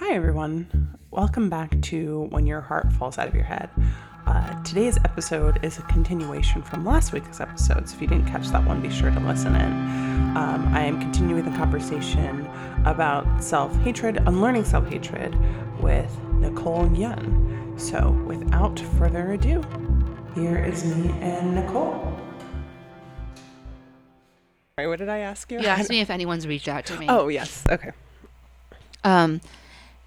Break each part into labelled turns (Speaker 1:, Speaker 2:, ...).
Speaker 1: Hi, everyone. Welcome back to When Your Heart Falls Out of Your Head. Uh, today's episode is a continuation from last week's episode, so if you didn't catch that one, be sure to listen in. Um, I am continuing the conversation about self hatred, unlearning self hatred with Nicole Yun. So, without further ado, here is me and Nicole. Sorry, what did I ask you?
Speaker 2: You asked me if anyone's reached out to me.
Speaker 1: Oh, yes. Okay.
Speaker 2: Um,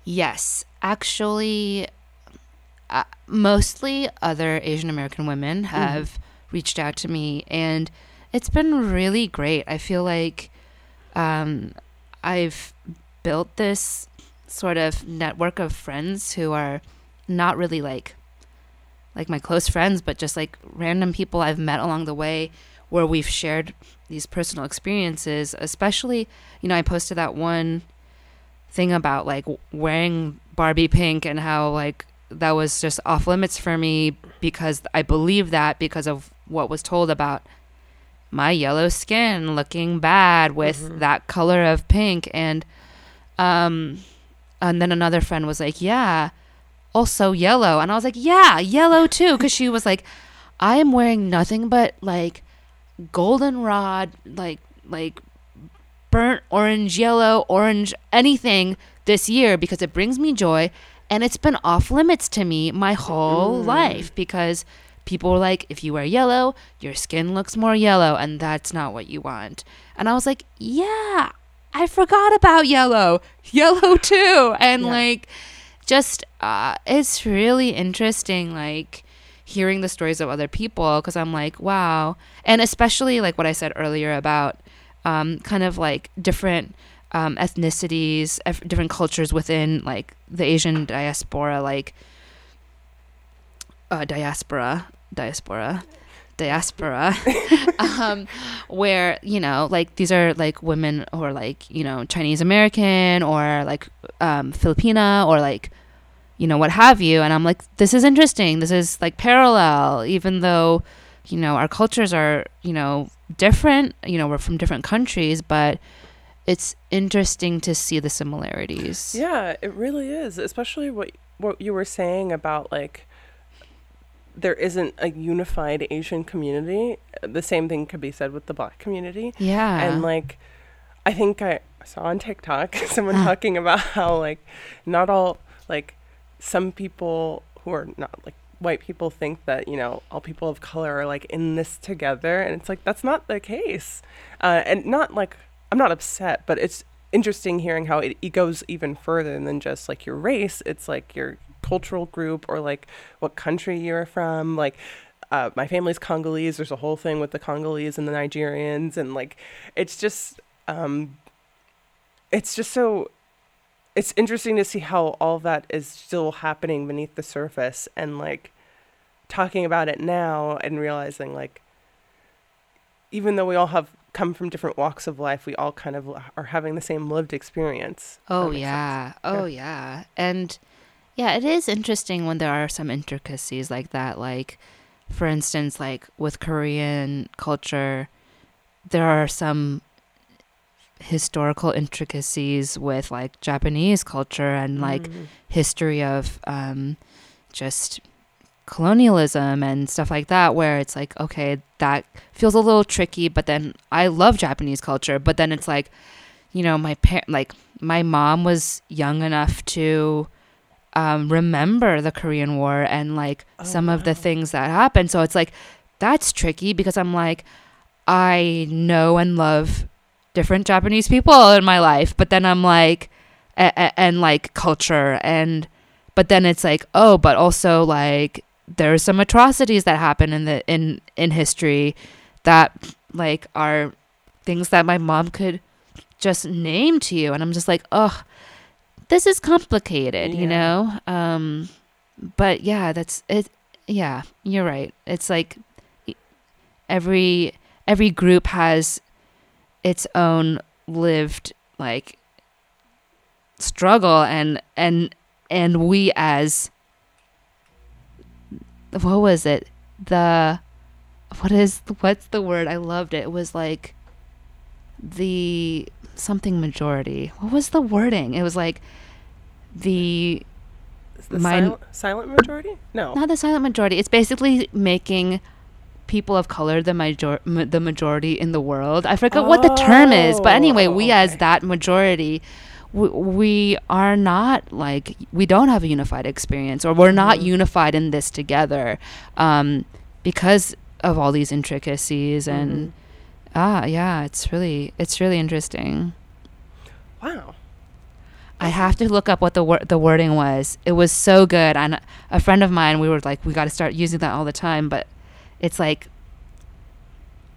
Speaker 2: yes, actually, uh, mostly other Asian American women have reached out to me, and it's been really great. I feel like um, I've built this sort of network of friends who are not really like like my close friends, but just like random people I've met along the way where we've shared these personal experiences. Especially, you know, I posted that one thing about like wearing Barbie pink and how like that was just off limits for me because I believe that because of what was told about my yellow skin looking bad with that color of pink. And um and then another friend was like yeah also yellow. And i was like yeah yellow too. Because she was like i am wearing nothing but like goldenrod like like burnt orange yellow orange anything this year because it brings me joy and it's been off limits to me my whole life because people were like if you wear yellow your skin looks more yellow and that's not what you want. And i was like yeah i forgot about yellow. Yellow too. And
Speaker 1: Yeah.
Speaker 2: like just uh, it's really interesting like hearing the stories of other people because i'm like wow. And especially like what i said earlier about um, kind of like different um, ethnicities different cultures within like the asian diaspora like uh, diaspora diaspora diaspora um, where you know like these are like women who are like you know chinese american or like um, filipina or like you know what have you. And i'm like this is interesting. This is like parallel even though you know our cultures are you know different you know we're from different countries but it's interesting to see the similarities
Speaker 1: Yeah, it really is, especially what what you were saying about like there isn't a unified Asian community. The same thing could be said with the black community.
Speaker 2: yeah
Speaker 1: And like I think I saw on TikTok someone uh. talking about how like not all like some people who are not like white people think that you know all people of color are like in this together and it's like that's not the case. Uh, and not like i'm not upset but it's interesting hearing how it, it goes even further than just like your race. It's like your cultural group or like what country you're from. Like uh, my family's congolese. There's a whole thing with the congolese and the nigerians and like it's just um it's just so it's interesting to see how all that is still happening beneath the surface and like talking about it now and realizing like even though we all have come from different walks of life we all kind of are having the same lived experience
Speaker 2: Oh yeah. Oh yeah. And yeah, it is interesting when there are some intricacies like that. Like for instance, like with Korean culture, there are some historical intricacies with like Japanese culture and like
Speaker 1: Mm.
Speaker 2: history of um just colonialism and stuff like that where it's like okay that feels a little tricky but then I love Japanese culture but then it's like you know my parent like my mom was young enough to um, remember the Korean War and like
Speaker 1: Oh,
Speaker 2: some of the things that happened so it's like that's tricky because I'm like I know and love different Japanese people in my life but then I'm like a- a- and like culture and but then it's like oh but also like there are some atrocities that happen in the in in history that like are things that my mom could just name to you and i'm just like oh this is complicated you know? Um but yeah that's it yeah you're right. It's like every every group has its own lived like struggle and and and we as what was it the what is what's the word i loved it it was like the something majority what was the wording it was like the
Speaker 1: the
Speaker 2: Mine-
Speaker 1: sil- silent majority? No.
Speaker 2: not the silent majority. It's basically making people of color the major ma- the majority in the world. I forget what the term is, but anyway,
Speaker 1: Oh,
Speaker 2: we as that majority. We, we are not like we don't have a unified experience or we're not
Speaker 1: Mhm.
Speaker 2: unified in this together um, because of all these intricacies and
Speaker 1: Mhm.
Speaker 2: ah yeah it's really it's really interesting
Speaker 1: Wow.
Speaker 2: I have to look up what the wor- the wording was. It was so good, and a friend of mine, we were like, we got to start using that all the time. But it's like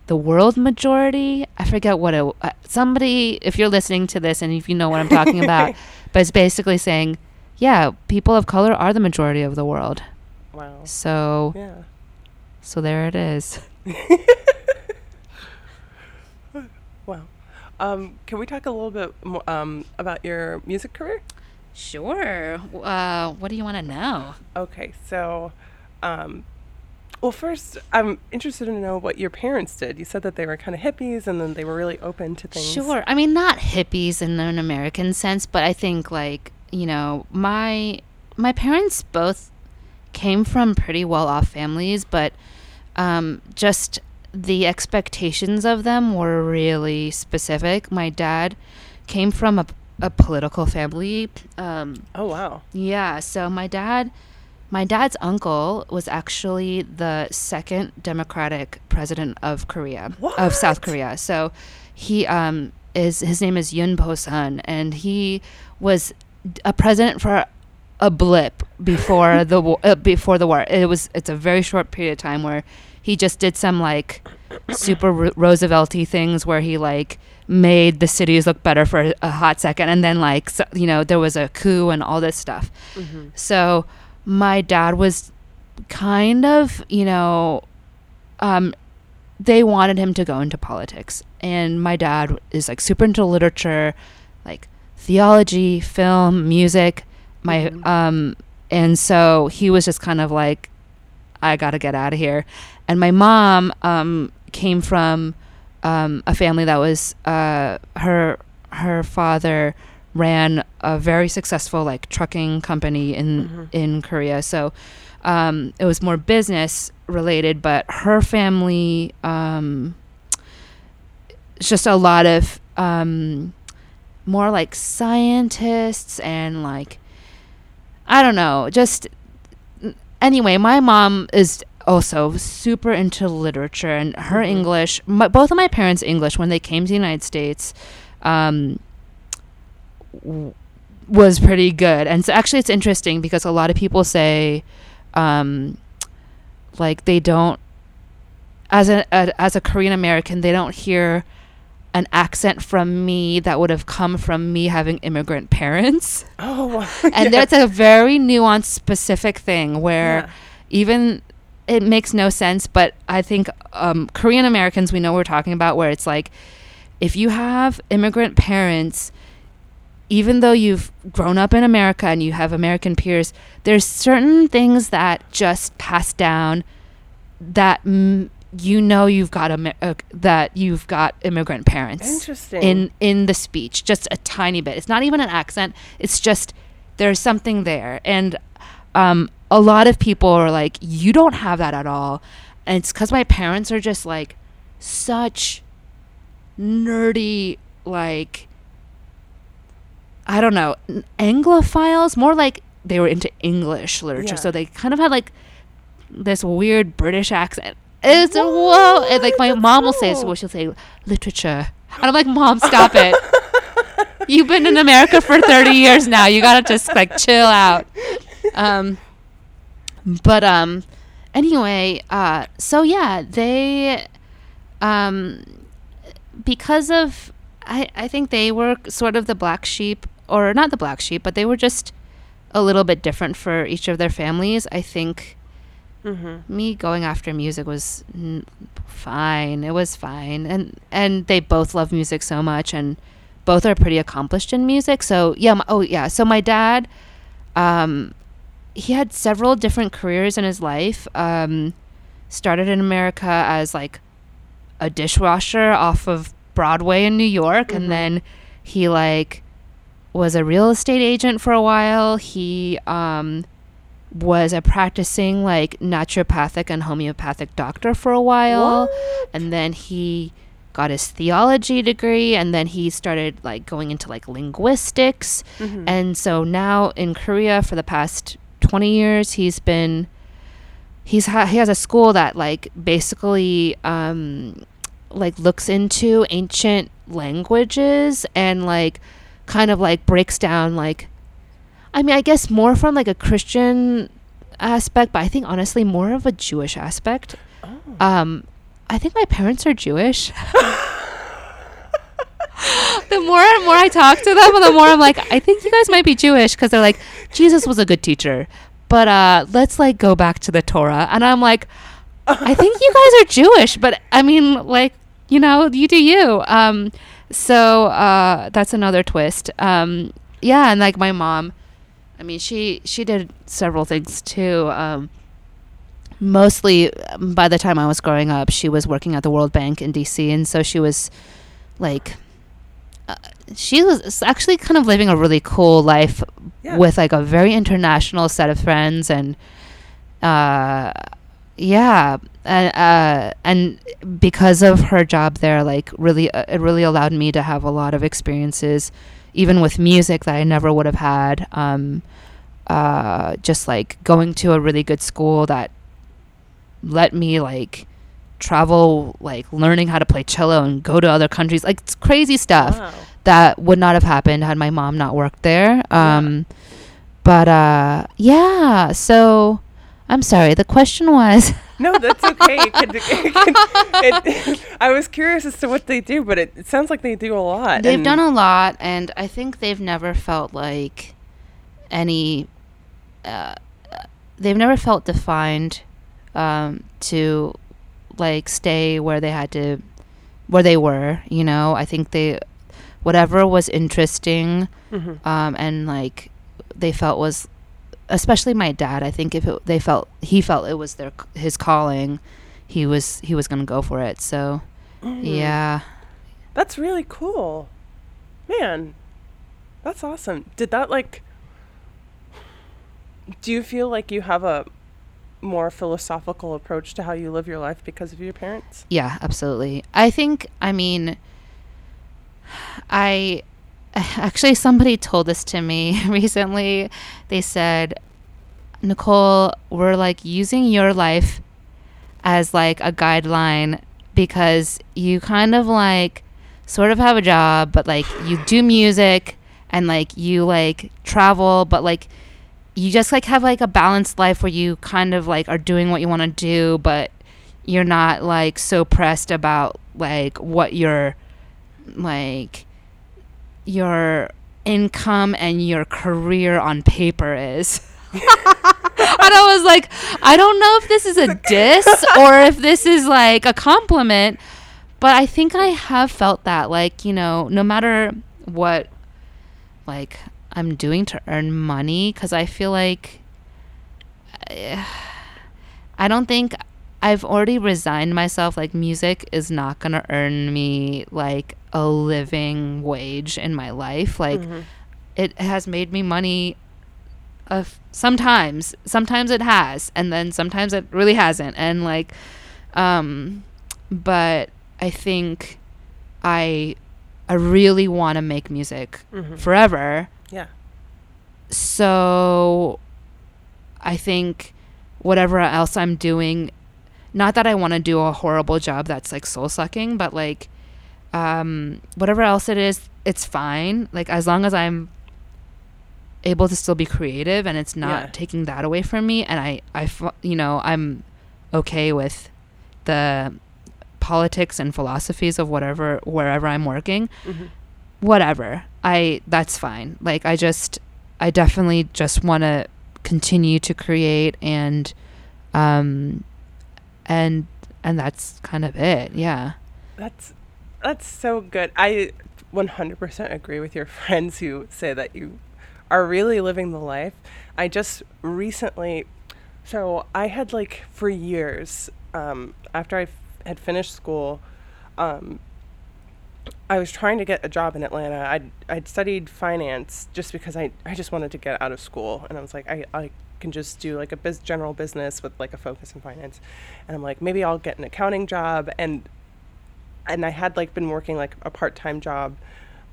Speaker 2: the world majority. I forget what it. Uh, somebody, if you're listening to this and if you know what I'm talking about, but it's basically saying, yeah, people of color are the majority of the world.
Speaker 1: Wow.
Speaker 2: So,
Speaker 1: Yeah.
Speaker 2: so there it is.
Speaker 1: Wow. Um, can we talk a little bit more um, about your music career?
Speaker 2: Sure. Uh, what do you want to know?
Speaker 1: Okay, so, um, well, first, I'm interested to know what your parents did. You said that they were kind of hippies and then they were really open to things.
Speaker 2: Sure. I mean, not hippies in an American sense, but I think like you know, my my parents both came from pretty well off families, but um, just the expectations of them were really specific. My dad came from a, a political family. Um,
Speaker 1: Oh, wow.
Speaker 2: yeah, so my dad my dad's uncle was actually the second democratic president of Korea of South Korea. So he um is his name is Yun Po-sun and he was a president for a blip before the war, uh, before the war. It was it's a very short period of time where he just did some like super Ro- Roosevelty things where he like made the cities look better for a hot second and then like so, you know there was a coup and all this stuff.
Speaker 1: Mm-hmm.
Speaker 2: So my dad was kind of, you know, um, they wanted him to go into politics. And my dad is like super into literature, like theology, film, music. My
Speaker 1: Mhm.
Speaker 2: um and so he was just kind of like I got to get out of here. And my mom um came from um a family that was uh her her father ran a very successful like trucking company in
Speaker 1: Mhm.
Speaker 2: in Korea. So um, it was more business related, but her family um, just a lot of um, more like scientists and like I don't know, just anyway. My mom is also super into literature and her
Speaker 1: Mhm.
Speaker 2: English. My, both of my parents' English when they came to the United States. Um, was pretty good. And so actually it's interesting because a lot of people say um like they don't as a, a as a Korean American they don't hear an accent from me that would have come from me having immigrant parents.
Speaker 1: Oh,
Speaker 2: And
Speaker 1: yeah.
Speaker 2: that's a very nuanced specific thing where
Speaker 1: Yeah.
Speaker 2: even it makes no sense but i think um, korean americans we know we're talking about where it's like if you have immigrant parents even though you've grown up in america and you have american peers there's certain things that just pass down that mm, you know you've got a uh, that you've got immigrant parents
Speaker 1: Interesting.
Speaker 2: in in the speech just a tiny bit. It's not even an accent. It's just there's something there. And um a lot of people are like you don't have that at all. And it's because my parents are just like such nerdy like i don't know anglophiles? More like they were into english literature.
Speaker 1: Yeah.
Speaker 2: so they kind of had like this weird british accent. It's whoa and like my
Speaker 1: That's
Speaker 2: mom will say
Speaker 1: cool.
Speaker 2: well she'll say literature. And i'm like mom stop it. You've been in america for 30 years now. You gotta just like chill out. Um but um anyway uh so yeah they um because of i i think they were sort of the black sheep or not the black sheep but they were just a little bit different for each of their families. I think
Speaker 1: Mm-hmm.
Speaker 2: me going after music was n- fine. It was fine. And and they both love music so much and both are pretty accomplished in music. So yeah my, oh yeah. So my dad um he had several different careers in his life. Um started in america as like a dishwasher off of broadway in new york
Speaker 1: Mhm.
Speaker 2: and then he like was a real estate agent for a while. He um, was a practicing like naturopathic and homeopathic doctor for a while,
Speaker 1: What?
Speaker 2: and then he got his theology degree, and then he started like going into like linguistics,
Speaker 1: Mhm.
Speaker 2: and so now in Korea for the past 20 years he's been he's ha- he has a school that like basically um like looks into ancient languages and like kind of like breaks down like I mean I guess more from like a Christian aspect but I think honestly more of a Jewish aspect
Speaker 1: Oh.
Speaker 2: um I think my parents are Jewish the more and more I talk to them, the more I'm like, I think you guys might be Jewish because they're like, Jesus was a good teacher, but uh, let's like go back to the Torah, and I'm like, I think you guys are Jewish, but I mean, like, you know, you do you. Um, so uh, that's another twist. Um, yeah, and like my mom, I mean, she she did several things too. Um, mostly um, by the time I was growing up, she was working at the World Bank in DC, and so she was like uh, she was actually kind of living a really cool life
Speaker 1: Yeah.
Speaker 2: with like a very international set of friends and uh yeah and uh and because of her job there like really uh, it really allowed me to have a lot of experiences even with music that I never would have had um uh just like going to a really good school that let me like travel like learning how to play cello and go to other countries like it's crazy stuff
Speaker 1: Wow.
Speaker 2: that would not have happened had my mom not worked there. Um, But uh, yeah, so I'm sorry. The question was
Speaker 1: No, that's okay. It could, it could- it- I was curious as to what they do, but it, sounds like they do a lot.
Speaker 2: they've done a lot, and I think they've never felt like any. Uh, they've never felt defined um, to like stay where they had to, where they were. You know, I think they, whatever was interesting
Speaker 1: Mhm.
Speaker 2: um, and like they felt was especially my dad i think if it, they felt he felt it was their his calling he was he was gonna go for it so
Speaker 1: Mhm.
Speaker 2: yeah
Speaker 1: That's really cool. Man, that's awesome. Did that like Do you feel like you have a more philosophical approach to how you live your life because of your parents?
Speaker 2: yeah absolutely i think i mean i actually somebody told this to me recently. They said nicole we're like using your life as like a guideline because you kind of like sort of have a job but like you do music and like you like travel but like you just like have like a balanced life where you kind of like are doing what you want to do but you're not like so pressed about like what you're like your income and your career on paper is. and I was like, I don't know if this is a diss or if this is like a compliment, but I think I have felt that like, you know, no matter what like I'm doing to earn money cuz I feel like I don't think I've already resigned myself like music is not going to earn me like a living wage in my life like
Speaker 1: Mhm.
Speaker 2: it has made me money of sometimes sometimes it has and then sometimes it really hasn't and like um but i think i i really want to make music
Speaker 1: Mhm.
Speaker 2: forever
Speaker 1: Yeah.
Speaker 2: so i think whatever else i'm doing not that i want to do a horrible job that's like soul sucking but like um whatever else it is it's fine like as long as i'm able to still be creative and it's not
Speaker 1: Yeah.
Speaker 2: taking that away from me and I, I, you know i'm okay with the politics and philosophies of whatever wherever i'm working
Speaker 1: Mhm.
Speaker 2: whatever i that's fine like i just i definitely just want to continue to create and um and and that's kind of it yeah
Speaker 1: That's that's so good. I 100% agree with your friends who say that you are really living the life. I just recently so I had like for years um after I f- had finished school um I was trying to get a job in Atlanta. I'd I'd studied finance just because I I just wanted to get out of school, and I was like I I can just do like a biz general business with like a focus in finance, and I'm like maybe I'll get an accounting job, and and I had like been working like a part time job.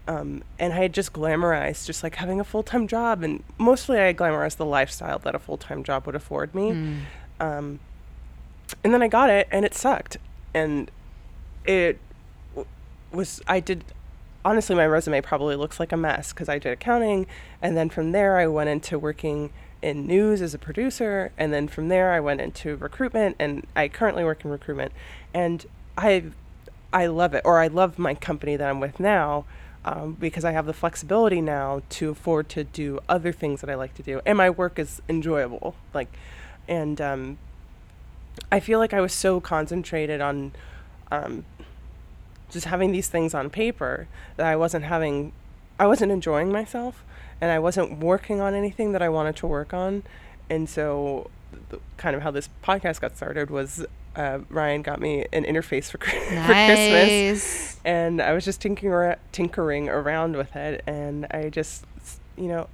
Speaker 1: Um, and I had just glamorized just like having a full time job, and mostly I glamorized the lifestyle that a full time job would afford me.
Speaker 2: Mm.
Speaker 1: Um, and then I got it, and it sucked, and it w- was I did honestly my resume probably looks like a mess because I did accounting, and then from there I went into working in news as a producer, and then from there I went into recruitment, and I currently work in recruitment, and I I love it, or I love my company that I'm with now. Um, because I have the flexibility now to afford to do other things that I like to do, and my work is enjoyable. Like, and um, I feel like I was so concentrated on um, just having these things on paper that I wasn't having, I wasn't enjoying myself, and I wasn't working on anything that I wanted to work on, and so the, kind of how this podcast got started was uh, Ryan got me an interface for, for Christmas,
Speaker 2: Nice.
Speaker 1: and I was just tinkering tinkering around with it, and I just, you know,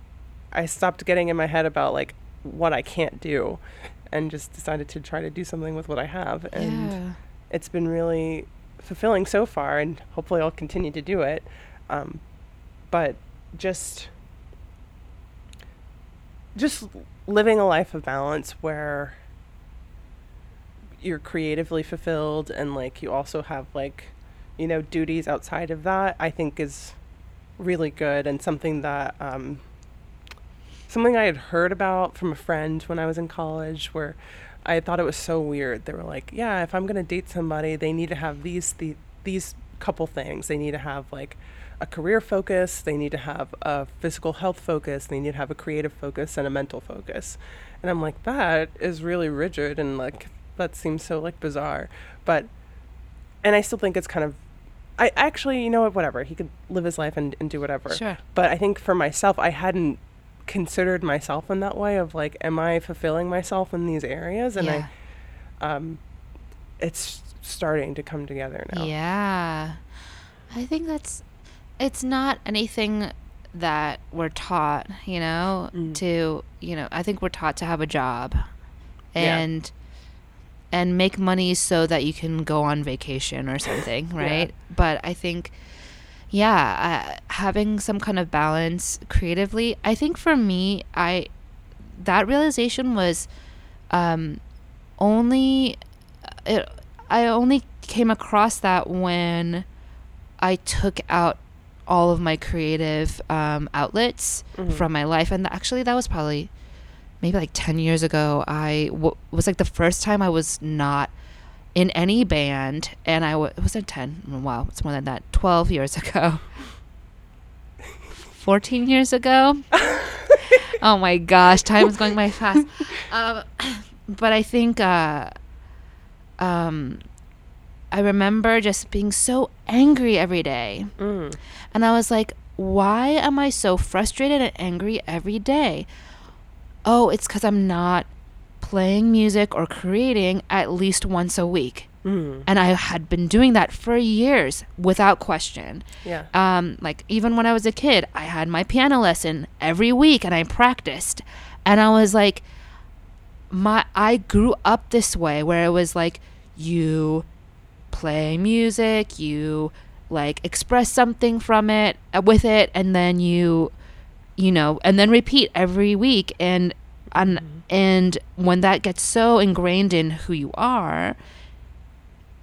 Speaker 1: I stopped getting in my head about like what I can't do, and just decided to try to do something with what I have, and
Speaker 2: yeah.
Speaker 1: it's been really fulfilling so far, and hopefully I'll continue to do it. Um, but just, just living a life of balance where you're creatively fulfilled and like you also have like, you know, duties outside of that. I think is really good and something that um, something I had heard about from a friend when I was in college where I thought it was so weird. They were like, "Yeah, if I'm going to date somebody, they need to have these the, these couple things. They need to have like a career focus, they need to have a physical health focus, they need to have a creative focus and a mental focus." And I'm like, "That is really rigid and like that seems so like bizarre." But and I still think it's kind of I actually, you know what, whatever. He could live his life and, and do whatever.
Speaker 2: Sure.
Speaker 1: But I think for myself, I hadn't considered myself in that way of like, am I fulfilling myself in these areas? And
Speaker 2: yeah.
Speaker 1: I, um, it's starting to come together now.
Speaker 2: Yeah. I think that's it's not anything that we're taught, you know,
Speaker 1: Mm.
Speaker 2: to, you know, I think we're taught to have a job
Speaker 1: Yeah.
Speaker 2: and and make money so that you can go on vacation or something,
Speaker 1: Yeah.
Speaker 2: right? But I think yeah, uh, having some kind of balance creatively. I think for me, I that realization was um, only it, I only came across that when I took out all of my creative um, outlets
Speaker 1: Mhm.
Speaker 2: from my life, and actually that was probably maybe like ten years ago. I w- was like the first time I was not in any band, and I w- it wasn't ten. Wow, it's more than that. Twelve years ago. 14 years ago. oh my gosh, time is going by fast. Um, but I think uh, um, I remember just being so angry every day.
Speaker 1: Mm.
Speaker 2: And I was like, why am I so frustrated and angry every day? Oh, it's because I'm not playing music or creating at least once a week.
Speaker 1: Mm.
Speaker 2: And I had been doing that for years without question.
Speaker 1: Yeah.
Speaker 2: Um, like even when I was a kid, I had my piano lesson every week and I practiced. And I was like, my I grew up this way where it was like you play music, you like express something from it uh, with it, and then you, you know, and then repeat every week. And and and when that gets so ingrained in who you are,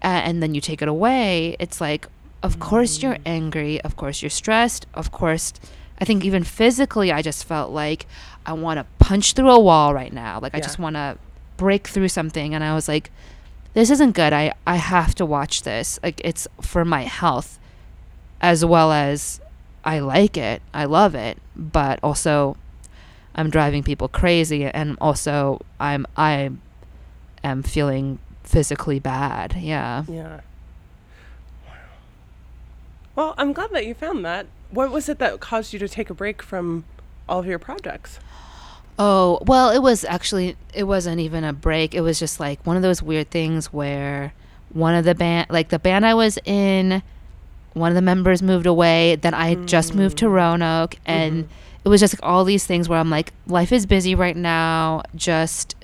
Speaker 2: uh, and then you take it away, it's like, of course you're angry, of course you're stressed, of course. I think even physically, I just felt like I want to punch through a wall right now. Like I just want to break through something, and I was like, this isn't good. I I have to watch this. Like it's for my health, as well as I like it. I love it, but also I'm driving people crazy, and also I'm I am feeling physically bad. Yeah.
Speaker 1: Yeah. Well, I'm glad that you found that. What was it that caused you to take a break from all of your projects?
Speaker 2: Oh, well, it was actually it wasn't even a break. It was just like one of those weird things where one of the band like the band I was in one of the members moved away. Then I had just moved to mm. Roanoke, and mm-hmm. It was just like all these things where I'm like, life is busy right now. Just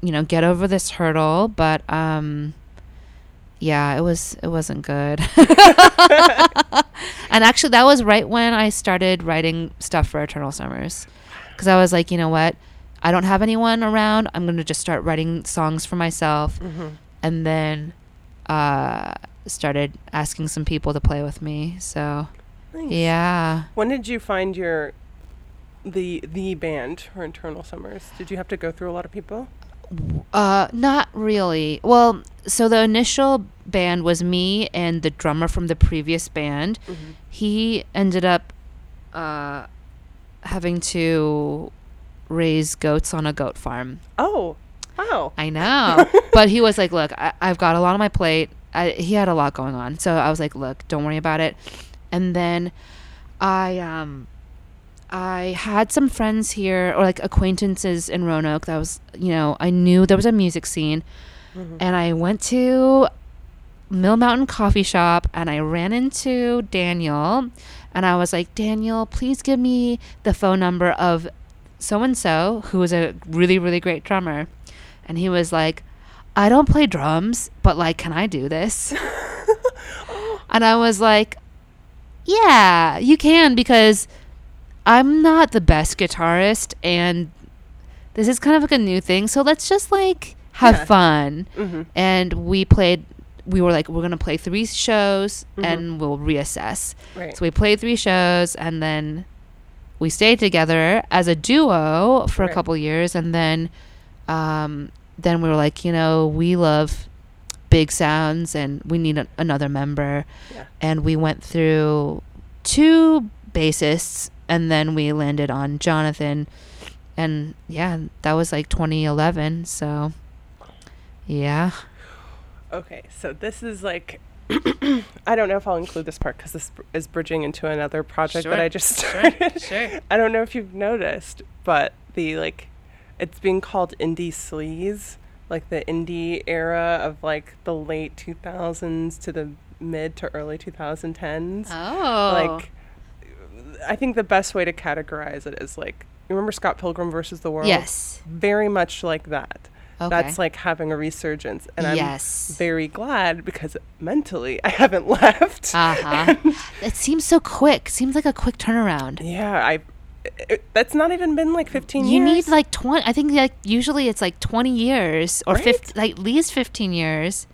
Speaker 2: you know, get over this hurdle. But um, yeah, it was it wasn't good. and actually, that was right when I started writing stuff for Eternal Summers, because I was like, you know what, I don't have anyone around. I'm gonna just start writing songs for myself,
Speaker 1: Mm-hmm.
Speaker 2: and then uh, started asking some people to play with me. So
Speaker 1: Nice.
Speaker 2: yeah.
Speaker 1: When did you find your the the band for Eternal Summers? Did you have to go through a lot of people?
Speaker 2: Uh, not really. Well, so the initial band was me and the drummer from the previous band. He ended up uh, having to raise goats on a goat farm.
Speaker 1: Oh, wow.
Speaker 2: I know. but he was like, look, I, I've got a lot on my plate. I, he had a lot going on. So I was like, look, don't worry about it. And then I, um, I had some friends here or like acquaintances in Roanoke that was, you know, I knew there was a music scene. Mm-hmm. And I went to Mill Mountain Coffee Shop and I ran into Daniel and I was like, Daniel, please give me the phone number of so and so, who is a really, really great drummer. And he was like, I don't play drums, but like, can I do this? and I was like, yeah, you can because I'm not the best guitarist and this is kind of like a new thing. So let's just like have
Speaker 1: Yeah.
Speaker 2: fun.
Speaker 1: Mm-hmm.
Speaker 2: And we played, we were like, we're going to play three shows
Speaker 1: Mhm.
Speaker 2: and we'll reassess.
Speaker 1: Right.
Speaker 2: So we played three shows and then we stayed together as a duo for a couple years and then um, then we were like, you know, we love big sounds and we need a- another member.
Speaker 1: Yeah.
Speaker 2: And we went through two bassists and then we landed on Jonathan and yeah, that was like 2011, so yeah.
Speaker 1: Okay, so this is like I don't know if I'll include this part because this is bridging into another project that I just started.
Speaker 2: sure.
Speaker 1: I don't know if you've noticed, but the like, it's being called indie sleaze, like the indie era of like the late 2000s to the mid to early 2010s.
Speaker 2: Oh.
Speaker 1: Like, I think the best way to categorize it is like, you remember Scott Pilgrim versus the World?
Speaker 2: Yes.
Speaker 1: Very much like that.
Speaker 2: Okay.
Speaker 1: That's like having a resurgence, and I'm
Speaker 2: yes.
Speaker 1: very glad because mentally I haven't left.
Speaker 2: Uh-huh. it seems so quick. Seems like a quick turnaround.
Speaker 1: yeah, I. It, that's not even been like 15
Speaker 2: You
Speaker 1: years.
Speaker 2: You need like 20 I think like usually it's like 20 years or
Speaker 1: Right?
Speaker 2: 50 like at least 15 years.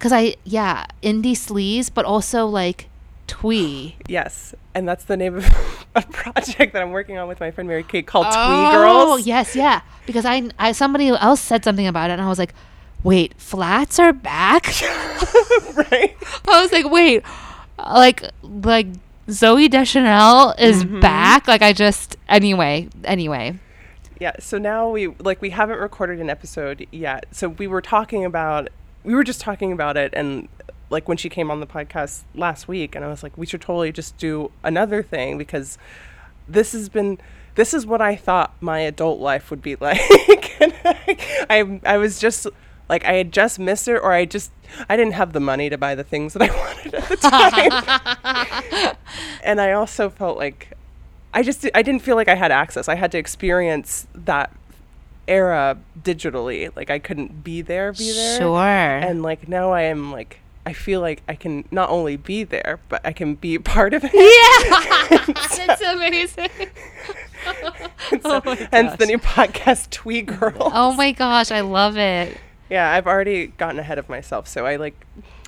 Speaker 2: Cuz I yeah, indie sleaze but also like twee.
Speaker 1: Yes, and that's the name of a project that I'm working on with my friend Mary Kate called Twee Girls.
Speaker 2: Oh, yes, yeah. Because I I somebody else said something about it and I was like, "Wait, flats are back?"
Speaker 1: right?
Speaker 2: I was like, "Wait, like like Zooey Deschanel is
Speaker 1: Mm-hmm.
Speaker 2: back?" Like I just anyway, anyway.
Speaker 1: Yeah. So now we like we haven't recorded an episode yet. So we were talking about we were just talking about it and like when she came on the podcast last week and I was like we should totally just do another thing because this has been this is what I thought my adult life would be like. and I, I I was just like I had just missed it or I just I didn't have the money to buy the things that I wanted at the time. and I also felt like I just I didn't feel like I had access. I had to experience that era digitally. Like I couldn't be there, be there.
Speaker 2: Sure.
Speaker 1: And like now I am like I feel like I can not only be there, but I can be part of it.
Speaker 2: yeah. That's amazing. oh my
Speaker 1: Hence the new podcast, Twee Girl.
Speaker 2: Oh my gosh, I love it.
Speaker 1: Yeah, I've already gotten ahead of myself. So I like,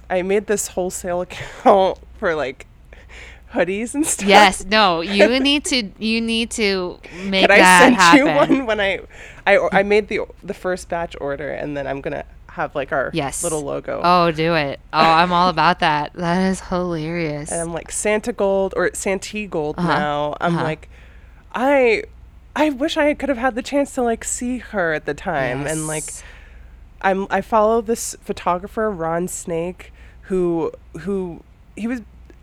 Speaker 1: I made this wholesale account for like hoodies and stuff.
Speaker 2: Yes, no, you need to you need to make
Speaker 1: Could I
Speaker 2: that
Speaker 1: send
Speaker 2: happen.
Speaker 1: you one when I, I, I made the the first batch order, and then I'm gonna have like our
Speaker 2: Yes.
Speaker 1: little logo.
Speaker 2: Oh, do it. Oh, I'm all about that. That is hilarious.
Speaker 1: and I'm like Santogold or Santigold
Speaker 2: Uh-huh.
Speaker 1: now. I'm
Speaker 2: Uh-huh.
Speaker 1: like, I, I wish I could have had the chance to like see her at the time, and like, I'm I follow this photographer Cobrasnake, who who he was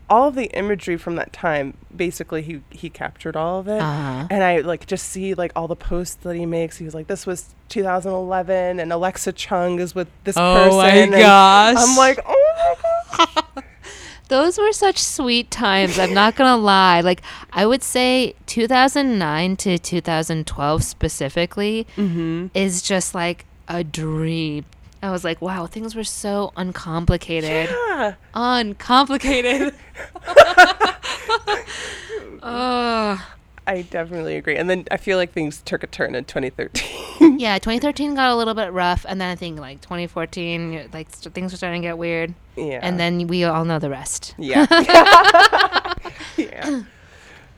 Speaker 1: all of the imagery from that time. Basically, he he captured all of it,
Speaker 2: Uh-huh.
Speaker 1: and I like just see like all the posts that he makes. He was like, "This was 2011, and Alexa Chung is with this
Speaker 2: Oh my
Speaker 1: person." and
Speaker 2: gosh.
Speaker 1: I'm like, "Oh my gosh!"
Speaker 2: Those were such sweet times. I'm not gonna lie. Like I would say, 2009 to 2012 specifically
Speaker 1: Mm-hmm.
Speaker 2: is just like a dream. I was like, wow, things were so uncomplicated.
Speaker 1: Yeah.
Speaker 2: Uncomplicated. oh.
Speaker 1: I definitely agree. And then I feel like things took a turn in 2013.
Speaker 2: Yeah, 2013 got a little bit rough, and then I think like 2014, like st- things were starting to get weird,
Speaker 1: yeah.
Speaker 2: and then we all know the rest.
Speaker 1: Yeah. yeah.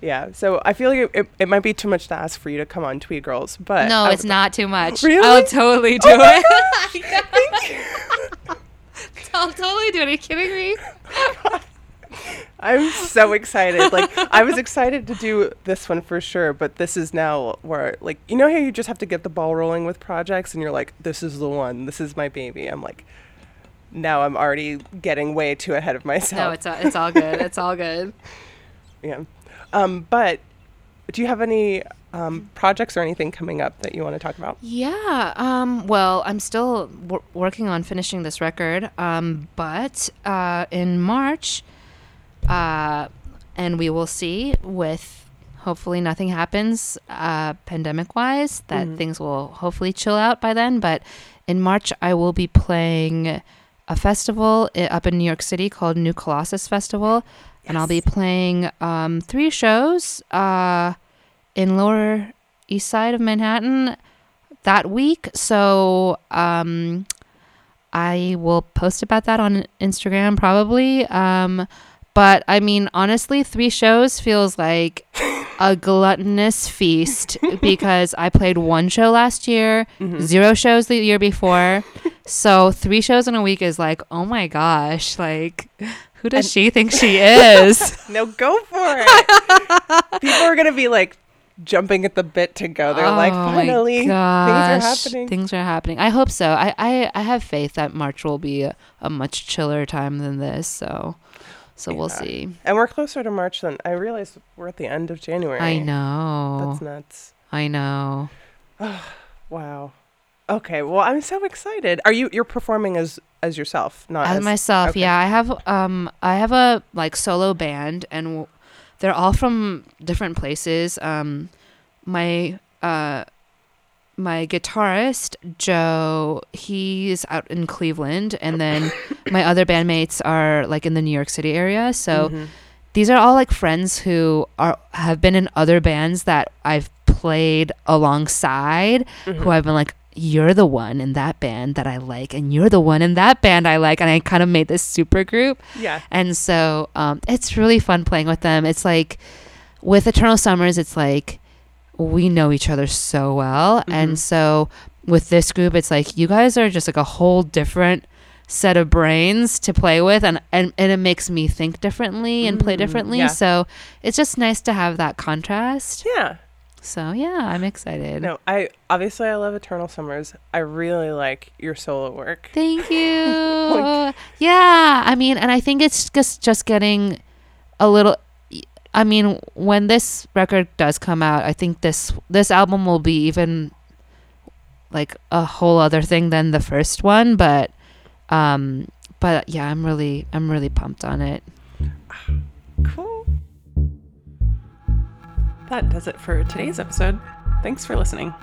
Speaker 1: Yeah. So I feel like it, it, it might be too much to ask for you to come on Twee Girls, but
Speaker 2: No, it's not too much.
Speaker 1: Really?
Speaker 2: I'll totally do
Speaker 1: Oh
Speaker 2: it. I'll totally do it. Are you kidding me?
Speaker 1: I'm so excited. Like I was excited to do this one for sure, but this is now where like you know how you just have to get the ball rolling with projects and you're like this is the one. This is my baby. I'm like now I'm already getting way too ahead of myself.
Speaker 2: No, it's all, it's all good. It's all good.
Speaker 1: yeah. Um but do you have any um, projects or anything coming up that you want to talk about?
Speaker 2: Yeah. Um, well, I'm still w- working on finishing this record. Um, but uh, in March, uh, and we will see with hopefully nothing happens uh, pandemic wise, that things will hopefully chill out by then. But in March, I will be playing a festival up in New York City called New Colossus Festival. And I'll be playing um, three shows uh, in Lower East Side of Manhattan that week. So um, I will post about that on Instagram probably. Um, but I mean, honestly, three shows feels like a gluttonous feast because I played one show last year, zero shows the year before. so three shows in a week is like, oh my gosh, like who does she think she is?
Speaker 1: No, go for it. People are gonna be like jumping at the bit to go. They're like,
Speaker 2: Oh my
Speaker 1: finally, things are happening.
Speaker 2: Things are happening. I hope so. I, I, I have faith that March will be a, a much chiller time than this. So, so we'll see.
Speaker 1: and we're closer to March than I realize. We're at the end of January.
Speaker 2: I know.
Speaker 1: That's nuts.
Speaker 2: I know.
Speaker 1: Wow. Okay. Well, I'm so excited. Are you you're performing as as yourself, not
Speaker 2: As
Speaker 1: as,
Speaker 2: myself,
Speaker 1: okay.
Speaker 2: yeah. I have um I have a like solo band, and they're all from different places. Um, my uh. My guitarist Joe, he's out in Cleveland, and then my other bandmates are like in the New York City area. So
Speaker 1: Mhm.
Speaker 2: these are all like friends who are have been in other bands that I've played alongside
Speaker 1: Mm-hmm.
Speaker 2: who I've been like you're the one in that band that I like and you're the one in that band I like and I kind of made this super group
Speaker 1: Yeah.
Speaker 2: and so um, it's really fun playing with them it's like with Eternal Summers it's like we know each other so well
Speaker 1: Mhm.
Speaker 2: and so with this group it's like you guys are just like a whole different set of brains to play with and and, and it makes me think differently and play
Speaker 1: Mm,
Speaker 2: differently
Speaker 1: yeah.
Speaker 2: so it's just nice to have that contrast
Speaker 1: Yeah.
Speaker 2: So yeah i'm excited
Speaker 1: No, I obviously I love Eternal Summers. I really like your solo work.
Speaker 2: thank you yeah i mean and i think it's just just getting a little i mean when this record does come out i think this this album will be even like a whole other thing than the first one but um but yeah i'm really i'm really pumped on it
Speaker 1: Cool. That does it for today's episode. Thanks for listening.